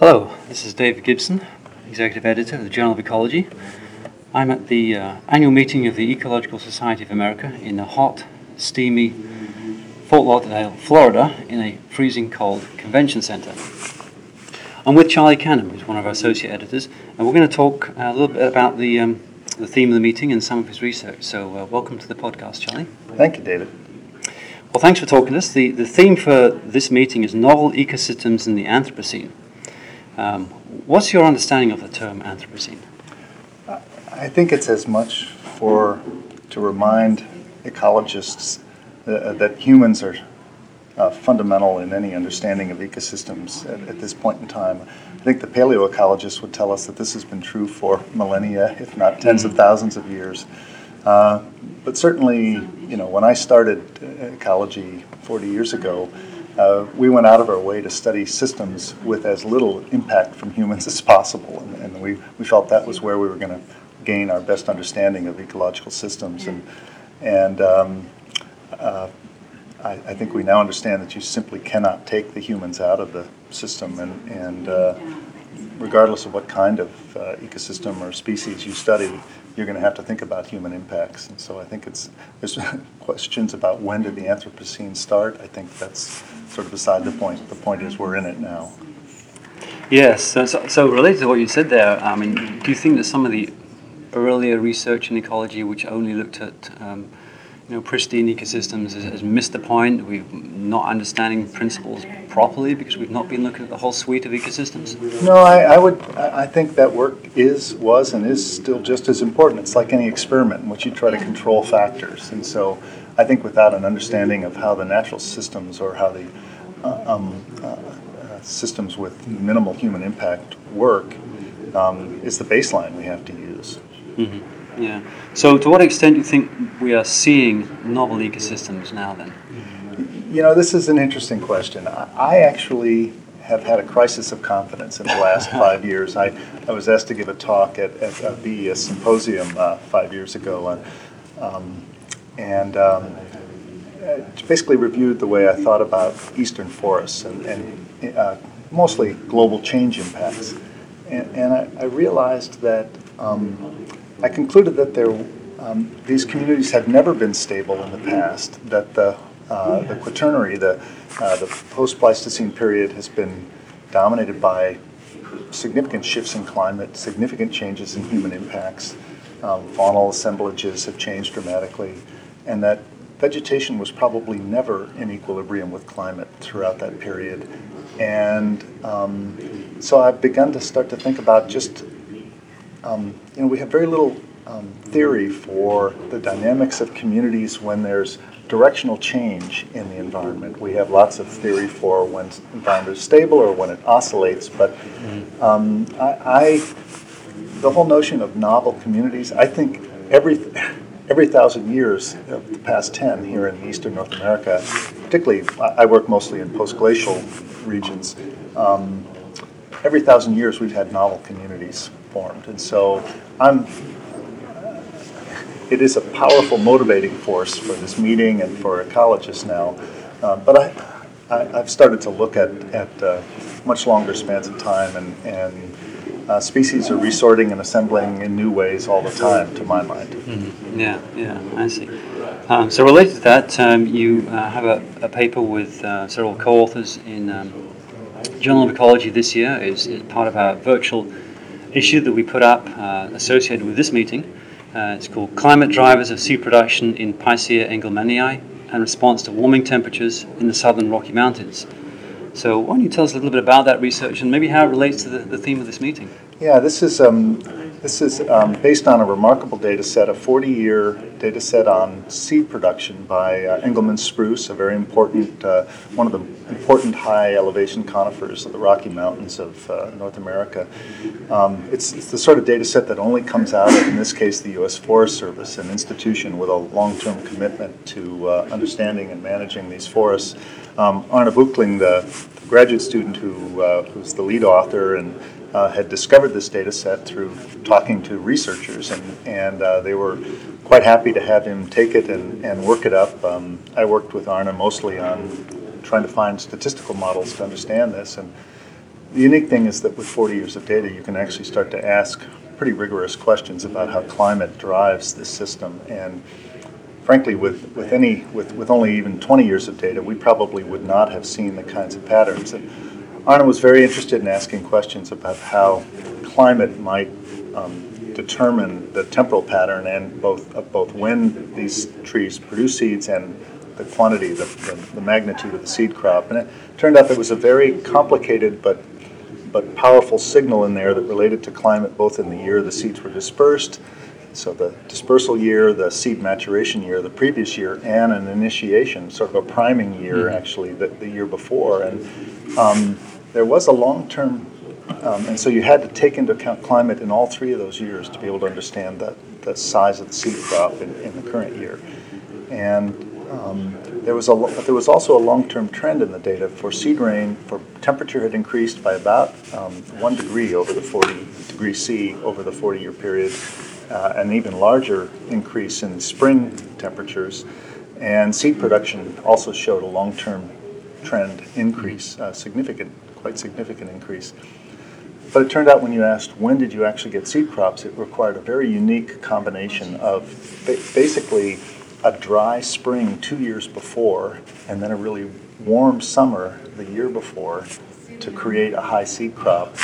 Hello, this is David Gibson, Executive Editor of the Journal of Ecology. I'm at the uh, annual meeting of the Ecological Society of America in the hot, steamy Fort Lauderdale, Florida, in a freezing cold convention center. I'm with Charlie Canham, who's one of our associate editors, and we're going to talk a little bit about the, um, the theme of the meeting and some of his research. So, uh, welcome to the podcast, Charlie. Thank you, David. Well, thanks for talking to us. The, the theme for this meeting is novel ecosystems in the Anthropocene. Um, what's your understanding of the term Anthropocene? I think it's as much for to remind ecologists that, that humans are uh, fundamental in any understanding of ecosystems at, at, this point in time. I think the paleoecologists would tell us that this has been true for millennia, if not 10s mm-hmm. of thousands of years. Uh, but certainly, you know, when I started ecology 40 years ago, uh, we went out of our way to study systems with as little impact from humans as possible, and, and we, we felt that was where we were going to gain our best understanding of ecological systems. And, and um, uh, I, I, think we now understand that you simply cannot take the humans out of the system, and, and uh, regardless of what kind of uh, ecosystem or species you study, you're going to have to think about human impacts. And so I think it's there's questions about when did the Anthropocene start. I think that's sort of beside the point. The point is we're in it now. Yes. So, so, so related to what you said there, I mean, do you think that some of the earlier research in ecology, which only looked at um, you know, pristine ecosystems has, has, missed the point. We're not understanding principles properly because we've not been looking at the whole suite of ecosystems. No, I, I would. I think that work is, was, and is still just as important. It's like any experiment in which you try to control factors, and so I think without an understanding of how the natural systems or how the uh, um, uh, uh, systems with minimal human impact work um, is the baseline we have to use. Mm-hmm. Yeah. So, to what extent do you think we are seeing novel ecosystems now then? You know, this is an interesting question. I actually have had a crisis of confidence in the last five years. I, I was asked to give a talk at, at a BES symposium uh, five years ago, on, um, and um, basically reviewed the way I thought about eastern forests and, and uh, mostly global change impacts. And, and I, I, realized that um, I concluded that there, um, these communities have never been stable in the past, that the, uh, the Quaternary, the, uh, the post Pleistocene period, has been dominated by significant shifts in climate, significant changes in human impacts. Um, faunal assemblages have changed dramatically, and that vegetation was probably never in equilibrium with climate throughout that period. And um, so I've begun to start to think about just um, you know, we have very little um, theory for the dynamics of communities when there's directional change in the environment. We have lots of theory for when the environment is stable or when it oscillates, but um, I, I, the whole notion of novel communities, I think every every thousand years of the past 10 here in eastern North America, particularly, I work mostly in post-glacial regions, um, every thousand years we've had novel communities formed. And so I'm, it is a powerful motivating force for this meeting and for ecologists now. Uh, but I, I, have started to look at, at uh, much longer spans of time, and, and uh, species are resorting and assembling in new ways all the time, to my mind. Mm-hmm. Yeah, yeah, I see. Um, so related to that, um, you uh, have a, a, paper with uh, several co-authors in um, Journal of Ecology this year. is part of our virtual issue that we put up uh, associated with this meeting. Uh, it's called Climate Drivers of Seed Production in Picea engelmannii and Response to Warming Temperatures in the Southern Rocky Mountains. So, why don't you tell us a little bit about that research and maybe how it relates to the, the theme of this meeting? Yeah, this is um, this is um, based on a remarkable data set, a 40 year data set on seed production by uh, Engelmann spruce, a very important, uh, one of the important high elevation conifers of the Rocky Mountains of uh, North America. Um, it's, it's, the sort of data set that only comes out in this case, the U.S. Forest Service, an institution with a long term commitment to uh, understanding and managing these forests. Um, Arne Buechling, the graduate student who, uh, who's the lead author and uh, had discovered this data set through talking to researchers, and, and uh, they were quite happy to have him take it and, and work it up. Um, I worked with Arne mostly on trying to find statistical models to understand this, and the unique thing is that with 40 years of data, you can actually start to ask pretty rigorous questions about how climate drives this system. And frankly, with, with any with, with only even 20 years of data, we probably would not have seen the kinds of patterns. And Arne was very interested in asking questions about how climate might um, determine the temporal pattern and both of both when these trees produce seeds and the quantity, the, the, the magnitude of the seed crop. And it turned out there was a very complicated but but powerful signal in there that related to climate both in the year the seeds were dispersed, so the dispersal year, the seed maturation year, the previous year, and an initiation, sort of a priming year mm-hmm. actually, the, the year before. And um, there was a long term, um, and so you had to take into account climate in all three of those years to be able to understand the, the size of the seed crop in, in the current year. And um, there was a there was also a long-term trend in the data for seed rain. For temperature had increased by about um, one degree over the 40 degree C over the 40-year period, uh, an even larger increase in spring temperatures, and seed production also showed a long-term trend increase, significant, quite significant increase. But it turned out when you asked when did you actually get seed crops, it required a very unique combination of ba- basically a dry spring two years before and then a really warm summer the year before to create a high seed crop.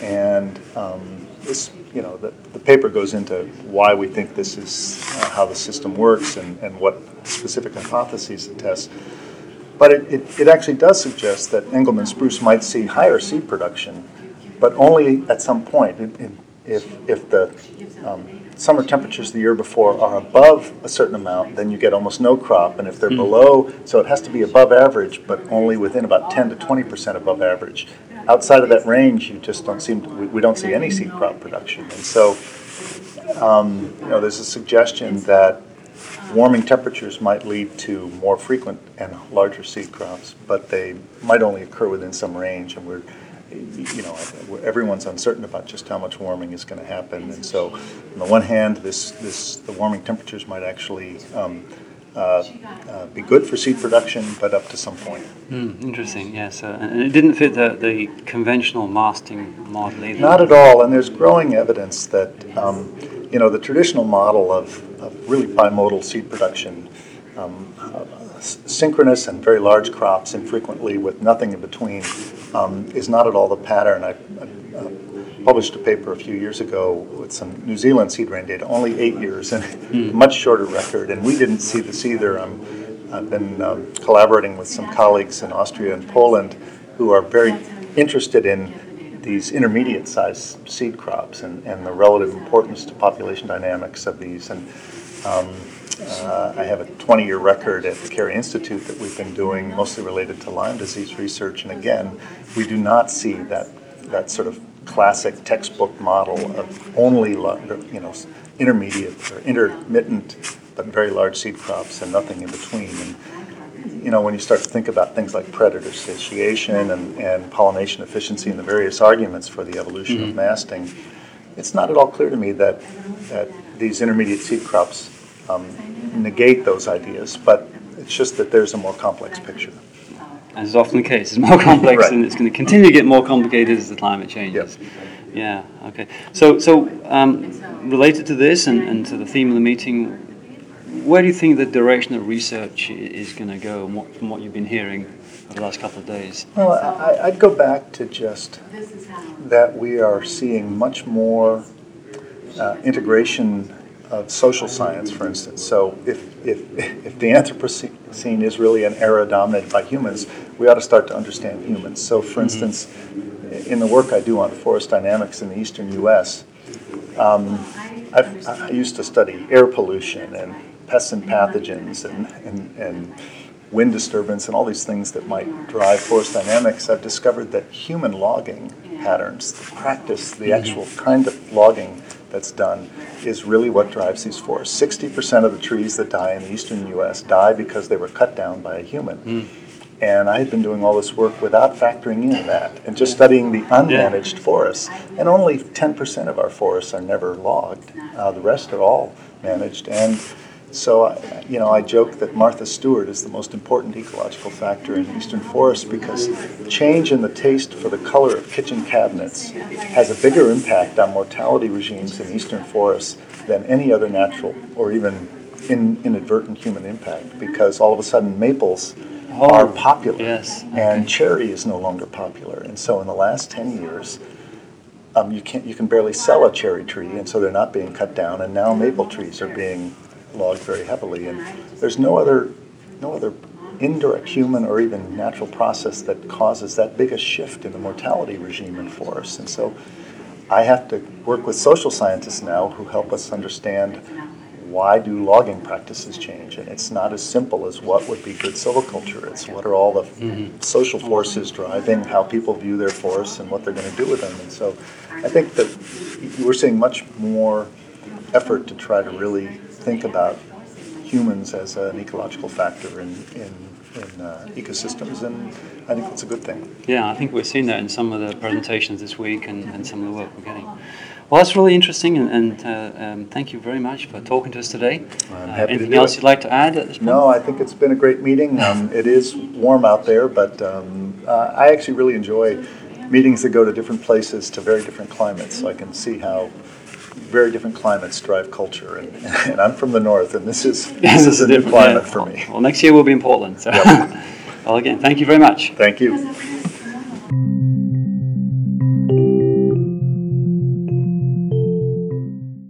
And um, this, you know, the, the paper goes into why we think this is uh, how the system works and, and what specific hypotheses it tests. But it, it, it actually does suggest that Engelmann spruce might see higher seed production, but only at some point. If, if the um, summer temperatures the year before are above a certain amount, then you get almost no crop. And if they're mm. below, so it has to be above average, but only within about 10 to 20 percent above average. Outside of that range, you just don't seem to, we, we don't see any seed crop production. And so, um, you know, there's a suggestion that warming temperatures might lead to more frequent and larger seed crops, but they might only occur within some range, and we're you know, everyone's uncertain about just how much warming is going to happen. And so, on the one hand, this, this the warming temperatures might actually um, uh, uh, be good for seed production, but up to some point. Mm, interesting, yes. Uh, and it didn't fit the, the conventional masting model either. Not at all. And there's growing evidence that, um, you know, the traditional model of, of really bimodal seed production. Um, uh, synchronous and very large crops infrequently with nothing in between um, is not at all the pattern. I, I uh, published a paper a few years ago with some New Zealand seed rain data, only eight years and mm. much shorter record, and we didn't see this either. i have been um, collaborating with some colleagues in Austria and Poland who are very interested in these intermediate sized seed crops and, and the relative importance to population dynamics of these. And um, uh, I have a 20 year record at the Cary Institute that we've been doing, mostly related to Lyme disease research. And again, we do not see that, that sort of classic textbook model of only you know, intermediate or intermittent but very large seed crops and nothing in between. And, you know, when you start to think about things like predator satiation and, and pollination efficiency and the various arguments for the evolution mm-hmm. of masting, it's not at all clear to me that, that these intermediate seed crops um, negate those ideas, but it's just that there's a more complex picture. As is often the case, it's more complex right. and it's going to continue to get more complicated as the climate changes. Yep. Yeah, okay. So, so um, related to this and, and to the theme of the meeting, where do you think the direction of research is going to go and what, from what you've been hearing over the last couple of days? Well, I, would go back to just that we are seeing much more uh, integration of social science, for instance. So if, if, if the Anthropocene is really an era dominated by humans, we ought to start to understand humans. So for mm-hmm. instance, in the work I do on forest dynamics in the eastern U.S., um, i used to study air pollution and pests and pathogens and, and, and wind disturbance and all these things that might drive forest dynamics. I've discovered that human logging patterns, the practice, the mm-hmm. actual kind of logging that's done is really what drives these forests. 60% of the trees that die in the eastern US die because they were cut down by a human. Mm. And I had been doing all this work without factoring in that and just studying the unmanaged forests. And only 10% of our forests are never logged, uh, the rest are all managed. And so, I- you know, I joke that Martha Stewart is the most important ecological factor in eastern forests because change in the taste for the color of kitchen cabinets has a bigger impact on mortality regimes in eastern forests than any other natural or even in, inadvertent human impact because all of a sudden maples are Oh, popular yes, and okay. cherry is no longer popular. And so in the last 10 years, um, you can't you can barely sell a cherry tree, and so they're not being cut down. And now maple trees are being logged very heavily, and there's no other no other indirect human or even natural process that causes that big a shift in the mortality regime in forests. And so I have to work with social scientists now who help us understand why do logging practices change? And it's not as simple as what would be good silviculture. It's what are all the mm-hmm. social forces driving how people view their forests and what they're going to do with them. And so I think that we're seeing much more effort to try to really think about humans as an ecological factor in, in, in uh, ecosystems, and I think that's a good thing. Yeah, I think we're seeing that in some of the presentations this week and, and some of the work we're getting. Well, that's really interesting, and, and uh, um, thank you very much for talking to us today. I'm Uh, happy to anything else it. you'd like to add at this point? No, I think it's been a great meeting. Um, it is warm out there, but um, uh, I actually really enjoy meetings that go to different places to very different climates. So I can see how very different climates drive culture. And, and I'm from the north, and this is this is a new different- climate yeah. for me. Well, next year we'll be in Portland. So. Yep. well, again, thank you very much. Thank you.